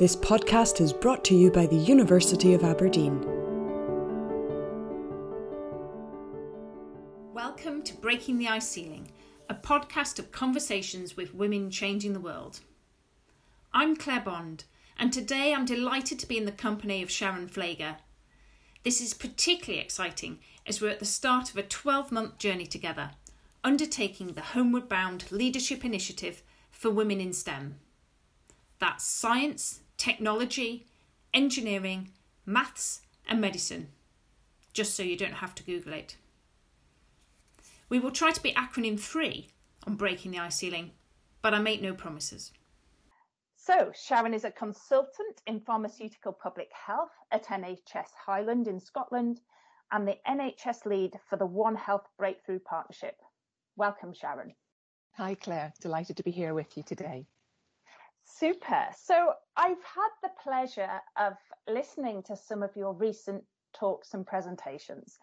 This podcast is brought to you by the University of Aberdeen. Welcome to Breaking the Ice Ceiling, a podcast of conversations with women changing the world. I'm Claire Bond, and today I'm delighted to be in the company of Sharon Pfleger. This is particularly exciting as we're at the start of a 12 month journey together, undertaking the Homeward Bound Leadership Initiative for Women in STEM. That's science, technology, engineering, maths, and medicine, just so you don't have to Google it. We will try to be acronym free on breaking the ice ceiling, but I make no promises. So, Sharon is a consultant in pharmaceutical public health at NHS Highland in Scotland and the NHS lead for the One Health Breakthrough Partnership. Welcome, Sharon. Hi, Claire. Delighted to be here with you today. Super. So I've had the pleasure of listening to some of your recent talks and presentations.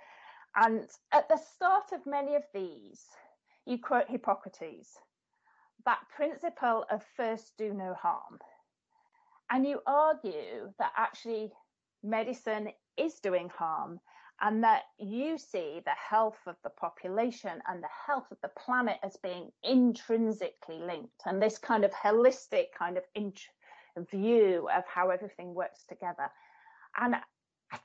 And at the start of many of these, you quote Hippocrates, that principle of first do no harm. And you argue that actually medicine is doing harm and that you see the health of the population and the health of the planet as being intrinsically linked and this kind of holistic kind of int- view of how everything works together and I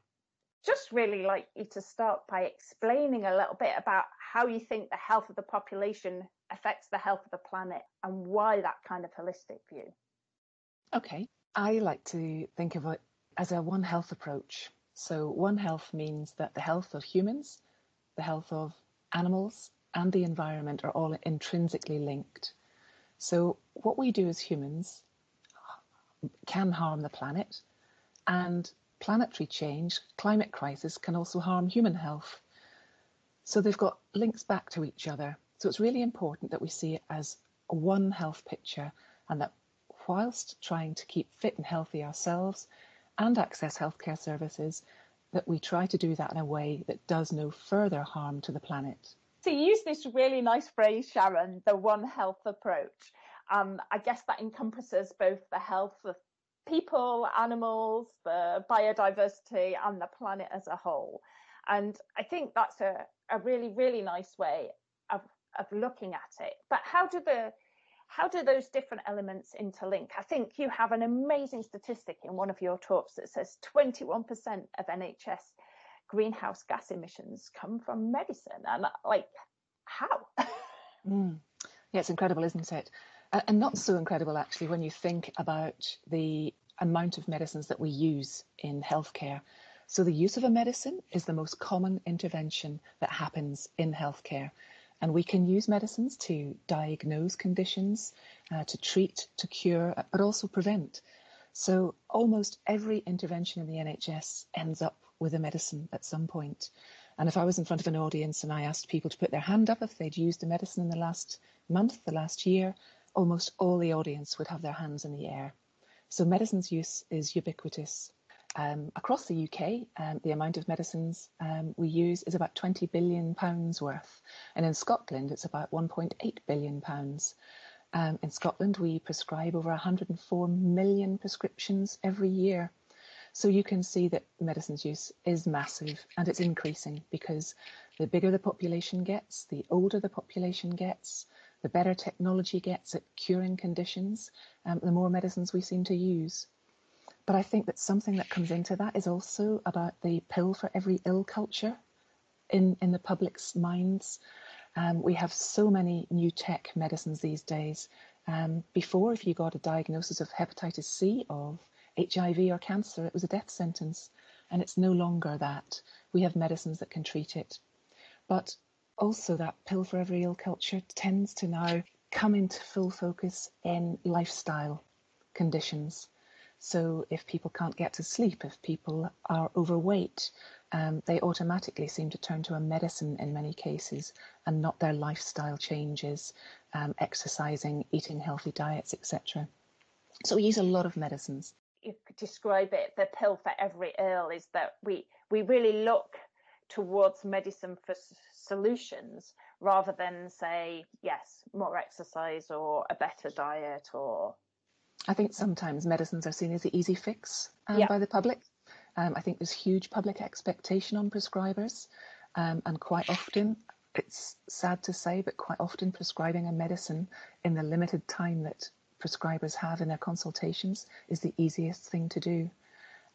just really like you to start by explaining a little bit about how you think the health of the population affects the health of the planet and why that kind of holistic view. Okay, I like to think of it as a one health approach. So, One Health means that the health of humans, the health of animals, and the environment are all intrinsically linked. So, what we do as humans can harm the planet, and planetary change, climate crisis, can also harm human health. So, they've got links back to each other. So, it's really important that we see it as one health picture and that whilst trying to keep fit and healthy ourselves, and access healthcare services, that we try to do that in a way that does no further harm to the planet. So you use this really nice phrase, Sharon, the One Health approach. Um, I guess that encompasses both the health of people, animals, the biodiversity, and the planet as a whole. And I think that's a, a really, really nice way of, of looking at it. But how do the how do those different elements interlink? I think you have an amazing statistic in one of your talks that says 21% of NHS greenhouse gas emissions come from medicine. And like, how? mm. Yeah, it's incredible, isn't it? And not so incredible, actually, when you think about the amount of medicines that we use in healthcare. So, the use of a medicine is the most common intervention that happens in healthcare. And we can use medicines to diagnose conditions, uh, to treat, to cure, but also prevent. So almost every intervention in the NHS ends up with a medicine at some point. And if I was in front of an audience and I asked people to put their hand up if they'd used a medicine in the last month, the last year, almost all the audience would have their hands in the air. So medicines use is ubiquitous. Um, across the UK, um, the amount of medicines um, we use is about 20 billion pounds worth, and in Scotland it's about 1.8 billion pounds. Um, in Scotland, we prescribe over 104 million prescriptions every year. So you can see that medicines use is massive and it's increasing because the bigger the population gets, the older the population gets, the better technology gets at curing conditions, um, the more medicines we seem to use. But I think that something that comes into that is also about the pill for every ill culture in, in the public's minds. Um, we have so many new tech medicines these days. Um, before, if you got a diagnosis of hepatitis C, of HIV or cancer, it was a death sentence, and it's no longer that. We have medicines that can treat it. But also, that pill for every ill culture tends to now come into full focus in lifestyle conditions. So if people can't get to sleep, if people are overweight, um, they automatically seem to turn to a medicine in many cases and not their lifestyle changes, um, exercising, eating healthy diets, etc. So we use a lot of medicines. You could describe it, the pill for every ill is that we, we really look towards medicine for s- solutions rather than say, yes, more exercise or a better diet or I think sometimes medicines are seen as the easy fix um, yeah. by the public. Um, I think there's huge public expectation on prescribers, um, and quite often, it's sad to say, but quite often prescribing a medicine in the limited time that prescribers have in their consultations is the easiest thing to do.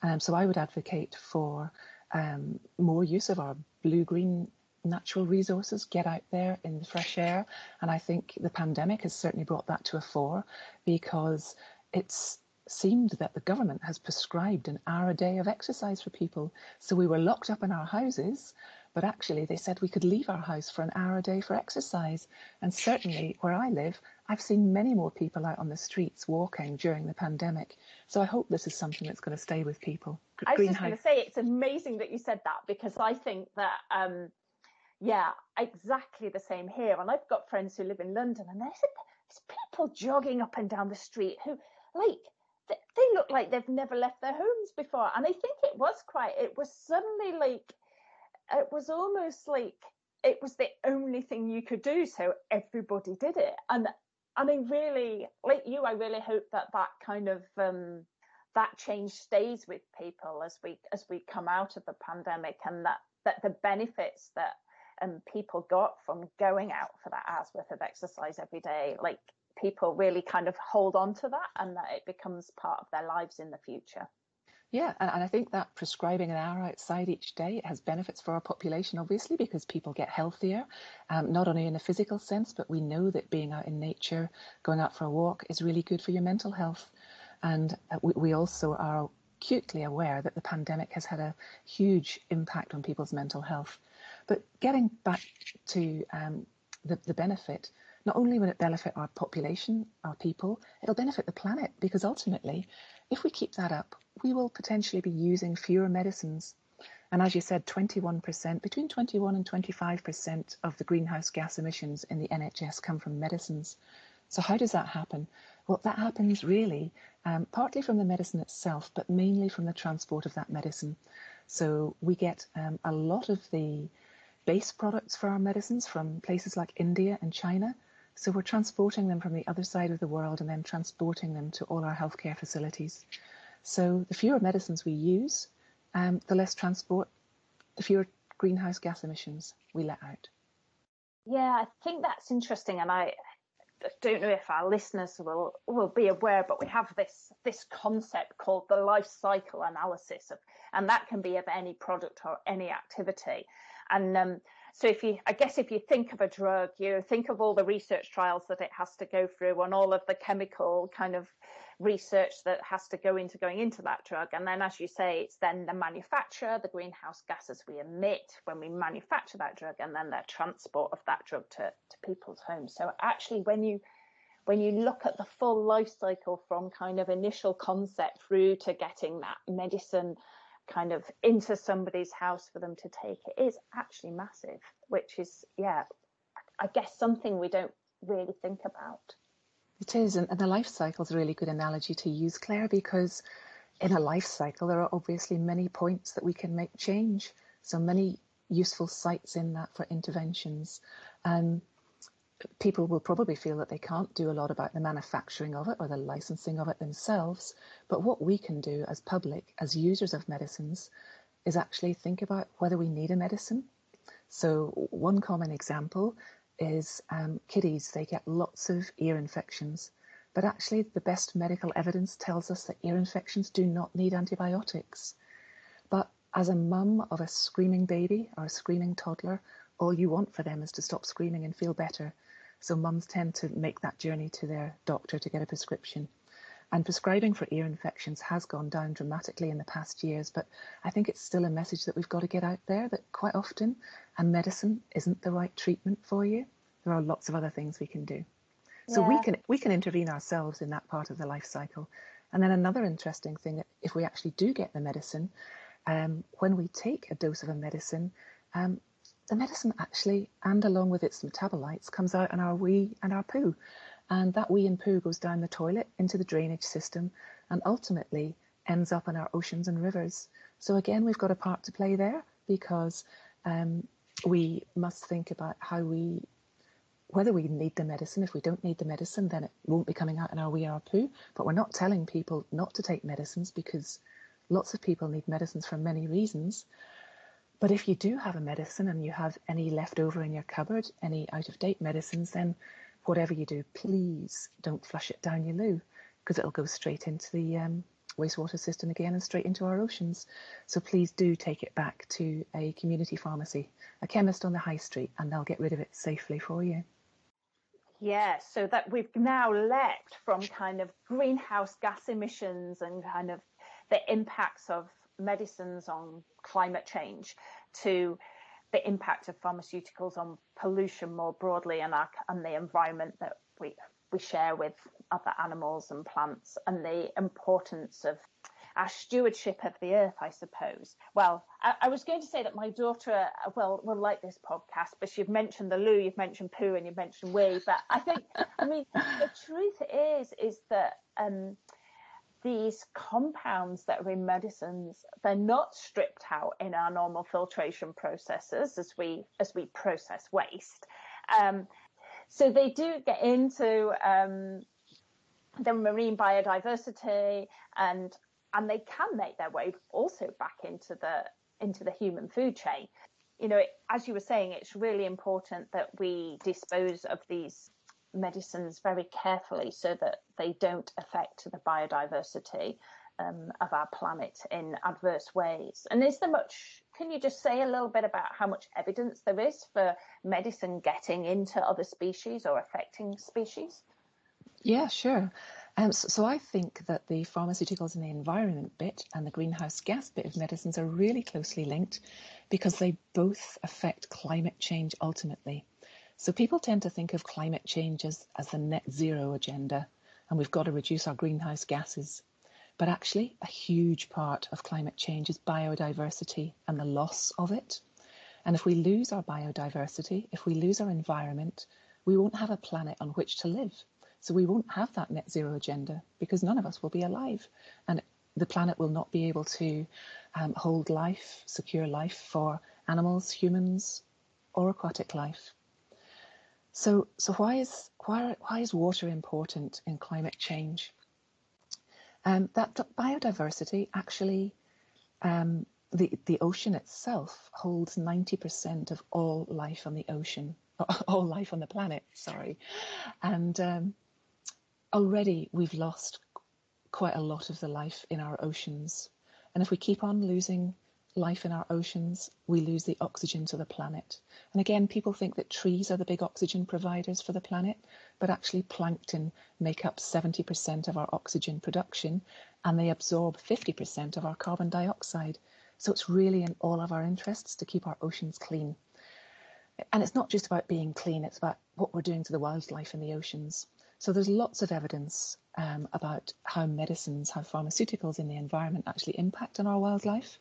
Um, so I would advocate for um, more use of our blue-green natural resources, get out there in the fresh air. And I think the pandemic has certainly brought that to a fore because it's seemed that the government has prescribed an hour a day of exercise for people. So we were locked up in our houses, but actually they said we could leave our house for an hour a day for exercise. And certainly where I live, I've seen many more people out on the streets walking during the pandemic. So I hope this is something that's going to stay with people. I was just going to say it's amazing that you said that because I think that um, yeah, exactly the same here. And I've got friends who live in London, and there's, there's people jogging up and down the street who, like, they, they look like they've never left their homes before. And I think it was quite, it was suddenly like, it was almost like it was the only thing you could do. So everybody did it. And, and I really, like you, I really hope that that kind of, um, that change stays with people as we as we come out of the pandemic and that that the benefits that and people got from going out for that hour's worth of exercise every day like people really kind of hold on to that and that it becomes part of their lives in the future yeah, and, and I think that prescribing an hour outside each day has benefits for our population, obviously, because people get healthier, um, not only in a physical sense, but we know that being out in nature, going out for a walk, is really good for your mental health. And uh, we, we also are acutely aware that the pandemic has had a huge impact on people's mental health. But getting back to um, the, the benefit, not only will it benefit our population, our people, it'll benefit the planet because ultimately, if we keep that up, we will potentially be using fewer medicines. And as you said, 21%, between 21 and 25% of the greenhouse gas emissions in the NHS come from medicines. So, how does that happen? Well, that happens really um, partly from the medicine itself, but mainly from the transport of that medicine. So, we get um, a lot of the base products for our medicines from places like India and China. So we're transporting them from the other side of the world and then transporting them to all our healthcare facilities. So the fewer medicines we use, um, the less transport, the fewer greenhouse gas emissions we let out. Yeah, I think that's interesting, and I don't know if our listeners will will be aware, but we have this this concept called the life cycle analysis of, and that can be of any product or any activity. And um, so if you, I guess if you think of a drug, you think of all the research trials that it has to go through and all of the chemical kind of research that has to go into going into that drug. And then, as you say, it's then the manufacturer, the greenhouse gases we emit when we manufacture that drug, and then the transport of that drug to, to people's homes. So actually, when you when you look at the full life cycle from kind of initial concept through to getting that medicine kind of into somebody's house for them to take it is actually massive, which is, yeah, I guess something we don't really think about. It is, and, the life cycle is a really good analogy to use, Claire, because in a life cycle, there are obviously many points that we can make change. So many useful sites in that for interventions. Um, people will probably feel that they can't do a lot about the manufacturing of it or the licensing of it themselves. But what we can do as public, as users of medicines, is actually think about whether we need a medicine. So, one common example is um, kiddies, they get lots of ear infections. But actually, the best medical evidence tells us that ear infections do not need antibiotics. But as a mum of a screaming baby or a screaming toddler, all you want for them is to stop screaming and feel better. So mums tend to make that journey to their doctor to get a prescription. And prescribing for ear infections has gone down dramatically in the past years, but I think it's still a message that we've got to get out there that quite often a medicine isn't the right treatment for you. There are lots of other things we can do. So yeah. we can we can intervene ourselves in that part of the life cycle. And then another interesting thing, if we actually do get the medicine, um, when we take a dose of a medicine, um, the medicine actually, and along with its metabolites, comes out in our wee and our poo. And that wee and poo goes down the toilet into the drainage system and ultimately ends up in our oceans and rivers. So again, we've got a part to play there because um, we must think about how we whether we need the medicine. If we don't need the medicine, then it won't be coming out in our wee or our poo. But we're not telling people not to take medicines because lots of people need medicines for many reasons. But if you do have a medicine and you have any left over in your cupboard, any out of date medicines, then whatever you do, please don't flush it down your loo because it'll go straight into the um, wastewater system again and straight into our oceans. So please do take it back to a community pharmacy, a chemist on the high street, and they'll get rid of it safely for you. Yeah, so that we've now leapt from kind of greenhouse gas emissions and kind of the impacts of medicines on climate change to the impact of pharmaceuticals on pollution more broadly and, our, and the environment that we we share with other animals and plants and the importance of our stewardship of the earth, I suppose. Well, I, I, was going to say that my daughter will will like this podcast, but you've mentioned the loo, you've mentioned poo, and you've mentioned wee. But I think, I mean, the truth is, is that um, these compounds that are in medicines, they're not stripped out in our normal filtration processes as we as we process waste. Um, so they do get into um, the marine biodiversity and and they can make their way also back into the into the human food chain. You know, as you were saying, it's really important that we dispose of these medicines very carefully so that they don't affect the biodiversity um, of our planet in adverse ways. And is there much? Can you just say a little bit about how much evidence there is for medicine getting into other species or affecting species? Yeah, sure. Um, so, so, I think that the pharmaceuticals and the environment bit and the greenhouse gas bit of medicines are really closely linked because they both affect climate change ultimately. So people tend to think of climate change as, as the net zero agenda and we've got to reduce our greenhouse gases. But actually, a huge part of climate change is biodiversity and the loss of it. And if we lose our biodiversity, if we lose our environment, we won't have a planet on which to live. So we won't have that net zero agenda because none of us will be alive. And the planet will not be able to um, hold life, secure life for animals, humans, or aquatic life. So, so why is why, why is water important in climate change? Um, that biodiversity actually, um, the the ocean itself holds ninety percent of all life on the ocean, all life on the planet. Sorry, and um, already we've lost quite a lot of the life in our oceans. And if we keep on losing life in our oceans, we lose the oxygen to the planet. And again, people think that trees are the big oxygen providers for the planet, but actually, plankton make up 70% of our oxygen production and they absorb 50% of our carbon dioxide. So it's really in all of our interests to keep our oceans clean. And it's not just about being clean, it's about what we're doing to the wildlife in the oceans. So there's lots of evidence um, about how medicines, how pharmaceuticals in the environment actually impact on our wildlife.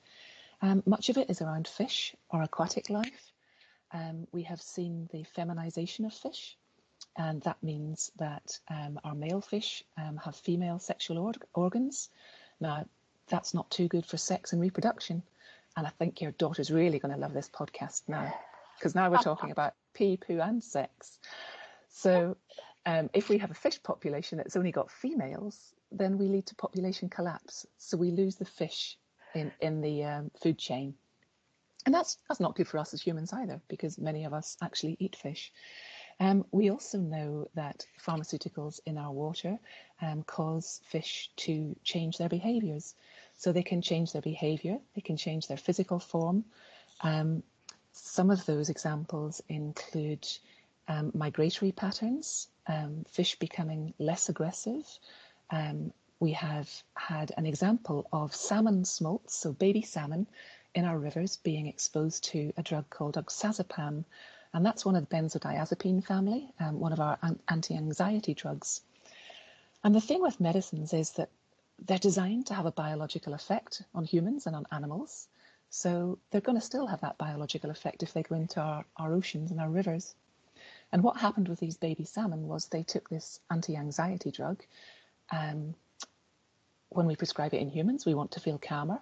Um, much of it is around fish or aquatic life. Um, we have seen the feminization of fish, and that means that um, our male fish um, have female sexual or- organs. Now, that's not too good for sex and reproduction. And I think your daughter's really going to love this podcast now, because now we're talking about pee, poo, and sex. So um, if we have a fish population that's only got females, then we lead to population collapse. So we lose the fish in, in the um, food chain. And that's, that's not good for us as humans either, because many of us actually eat fish. Um, we also know that pharmaceuticals in our water um, cause fish to change their behaviors. So they can change their behavior, they can change their physical form. Um, some of those examples include um, migratory patterns, um, fish becoming less aggressive. We have had an example of salmon smolts, so baby salmon, in our rivers being exposed to a drug called oxazepam, and that's one of the benzodiazepine family, um, one of our anti-anxiety drugs. And the thing with medicines is that they're designed to have a biological effect on humans and on animals. So they're going to still have that biological effect if they go into our, our oceans and our rivers. And what happened with these baby salmon was they took this anti-anxiety drug. Um, when we prescribe it in humans, we want to feel calmer.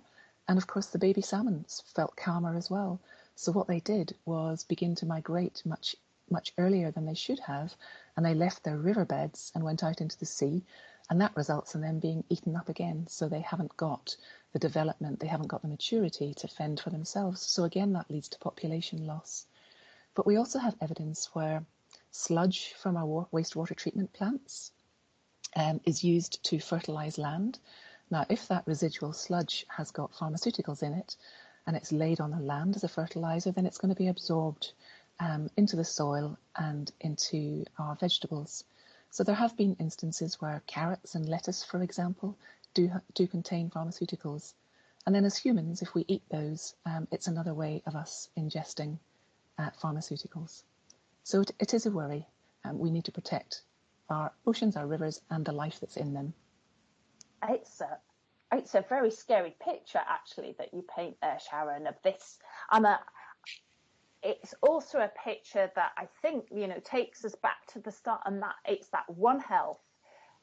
And of course, the baby salmons felt calmer as well. So what they did was begin to migrate much much earlier than they should have, and they left their riverbeds and went out into the sea, and that results in them being eaten up again. So they haven't got the development, they haven't got the maturity to fend for themselves. So again, that leads to population loss. But we also have evidence where sludge from our wastewater treatment plants um, is used to fertilize land. Now, if that residual sludge has got pharmaceuticals in it and it's laid on the land as a fertilizer, then it's going to be absorbed um, into the soil and into our vegetables. So there have been instances where carrots and lettuce, for example, do, do contain pharmaceuticals. And then as humans, if we eat those, um, it's another way of us ingesting uh, pharmaceuticals. So it, it is a worry. Um, we need to protect our oceans, our rivers, and the life that's in them. It's a, it's a very scary picture, actually, that you paint there, Sharon, of this. And uh, it's also a picture that I think, you know, takes us back to the start, and that it's that one health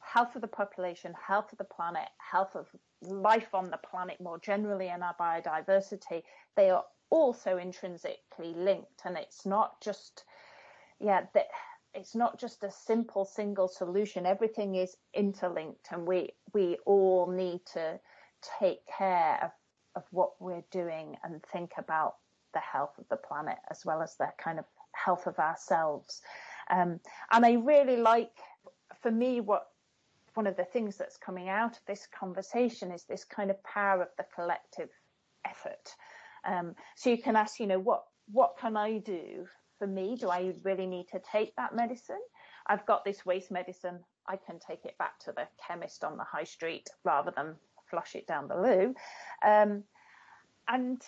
health of the population, health of the planet, health of life on the planet more generally, and our biodiversity, they are also intrinsically linked. And it's not just, yeah, that it's not just a simple single solution. Everything is interlinked, and we we all need to take care of, of what we're doing and think about the health of the planet as well as the kind of health of ourselves. Um, and I really like, for me, what one of the things that's coming out of this conversation is this kind of power of the collective effort. Um, so you can ask, you know, what what can I do for me? Do I really need to take that medicine? I've got this waste medicine. I can take it back to the chemist on the high street rather than flush it down the loo. Um, and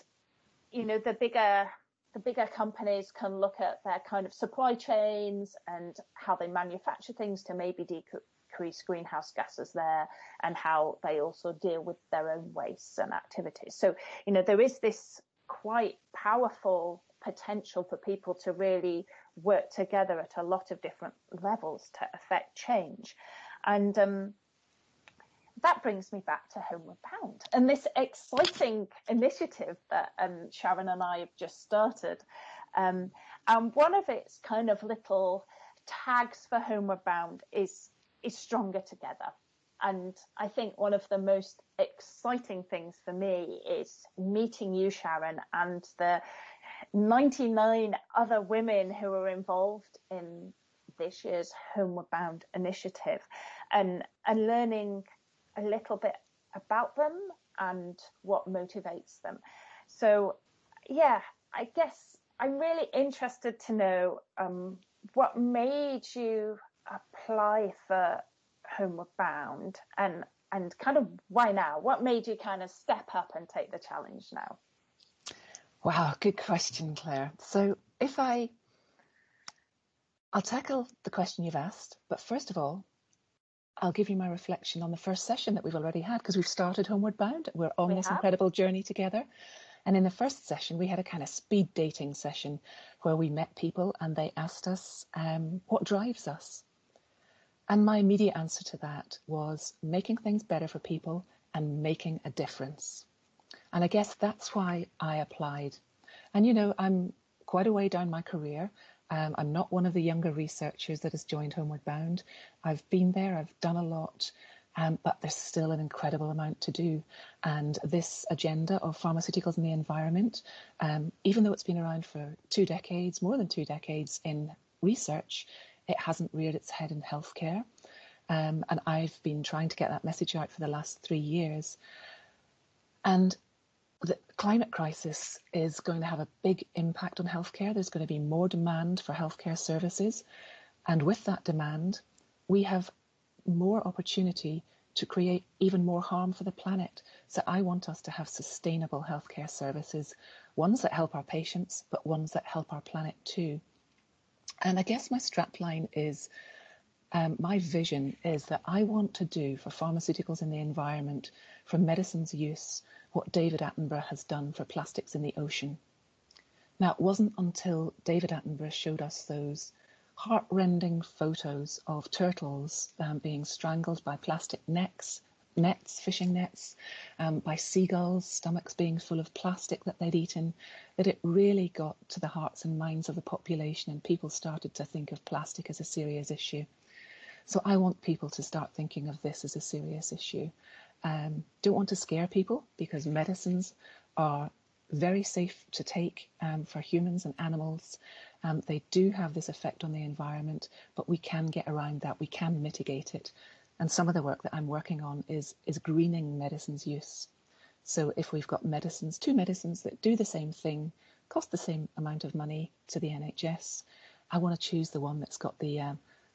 you know, the bigger the bigger companies can look at their kind of supply chains and how they manufacture things to maybe decrease greenhouse gases there and how they also deal with their own wastes and activities. So, you know, there is this quite powerful potential for people to really work together at a lot of different levels to affect change. And um, that brings me back to Homeward Bound and this exciting initiative that um, Sharon and I have just started. Um, and one of its kind of little tags for Homeward Bound is is stronger together. And I think one of the most exciting things for me is meeting you, Sharon, and the 99 other women who are involved in this year's Homeward Bound initiative and, and learning a little bit about them and what motivates them. So, yeah, I guess I'm really interested to know um, what made you apply for Homeward Bound and and kind of why now? What made you kind of step up and take the challenge now? Wow, good question, Claire. So if I I'll tackle the question you've asked, but first of all, I'll give you my reflection on the first session that we've already had because we've started Homeward Bound. We're on we this have. incredible journey together. And in the first session, we had a kind of speed dating session where we met people and they asked us um, what drives us. And my immediate answer to that was making things better for people and making a difference. And I guess that's why I applied. And you know, I'm quite a way down my career. Um, I'm not one of the younger researchers that has joined Homeward Bound. I've been there, I've done a lot, um, but there's still an incredible amount to do. And this agenda of pharmaceuticals and the environment, um, even though it's been around for two decades, more than two decades in research, it hasn't reared its head in healthcare. Um, and I've been trying to get that message out for the last three years. And the climate crisis is going to have a big impact on healthcare. There's going to be more demand for healthcare services. And with that demand, we have more opportunity to create even more harm for the planet. So I want us to have sustainable healthcare services, ones that help our patients, but ones that help our planet too. And I guess my strapline is um, my vision is that I want to do for pharmaceuticals in the environment, for medicine's use, what David Attenborough has done for plastics in the ocean. Now, it wasn't until David Attenborough showed us those heartrending photos of turtles um, being strangled by plastic necks, nets, fishing nets, um, by seagulls, stomachs being full of plastic that they'd eaten, that it really got to the hearts and minds of the population and people started to think of plastic as a serious issue. So I want people to start thinking of this as a serious issue. Um, don't want to scare people because medicines are very safe to take um, for humans and animals. Um, they do have this effect on the environment, but we can get around that. We can mitigate it. And some of the work that I'm working on is, is greening medicines use. So if we've got medicines, two medicines that do the same thing, cost the same amount of money to the NHS, I want to choose the one that's got the uh,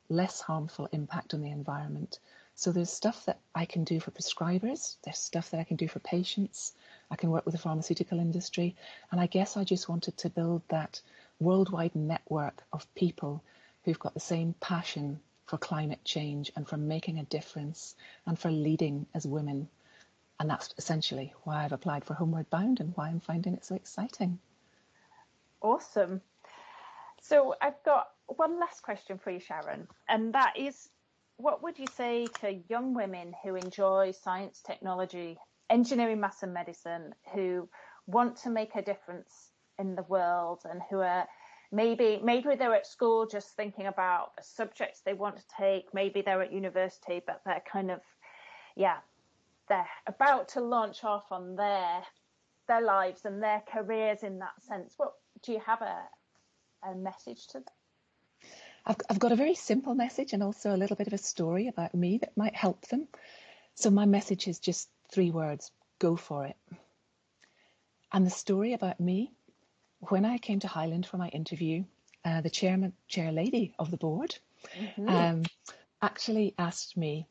less harmful impact on the environment. So there's stuff that I can do for prescribers, there's stuff that I can do for patients, I can work with the pharmaceutical industry, and I guess I just wanted to build that worldwide network of people who've got the same passion for climate change and for making a difference and for leading as women. And that's essentially why I've applied for Homeward Bound and why I'm finding it so exciting. Awesome. So I've got one last question for you, Sharon, and that is what would you say to young women who enjoy science, technology, engineering, maths, and medicine, who want to make a difference in the world and who are maybe maybe they're at school just thinking about the subjects they want to take maybe they're at university but they're kind of yeah they're about to launch off on their their lives and their careers in that sense. What do you have a a message to them I've, I've got a very simple message and also a little bit of a story about me that might help them so my message is just three words go for it and the story about me when I came to Highland for my interview, uh, the chairman, chair lady of the board, mm-hmm. um, actually asked me,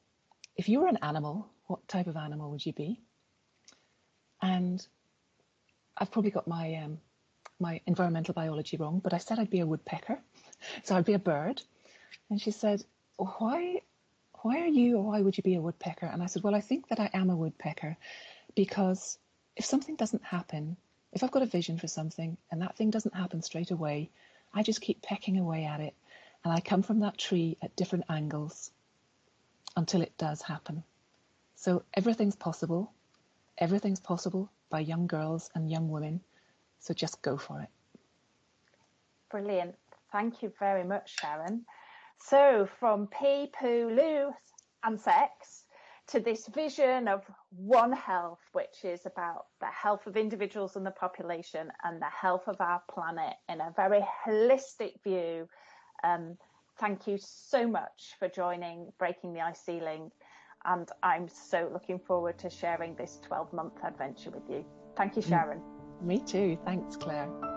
if you were an animal, what type of animal would you be? And I've probably got my um, my environmental biology wrong, but I said I'd be a woodpecker, so I'd be a bird. And she said, why why are you or why would you be a woodpecker? And I said, well, I think that I am a woodpecker because if something doesn't happen, if I've got a vision for something and that thing doesn't happen straight away, I just keep pecking away at it and I come from that tree at different angles until it does happen. So everything's possible. Everything's possible by young girls and young women. So just go for it. Brilliant. Thank you very much, Sharon. So from pee, poo, loo, and sex to this vision of One Health, which is about the health of individuals and the population and the health of our planet in a very holistic view. Um, thank you so much for joining Breaking the Ice Ceiling. And I'm so looking forward to sharing this 12 month adventure with you. Thank you, mm. Sharon. Me too. Thanks, Claire.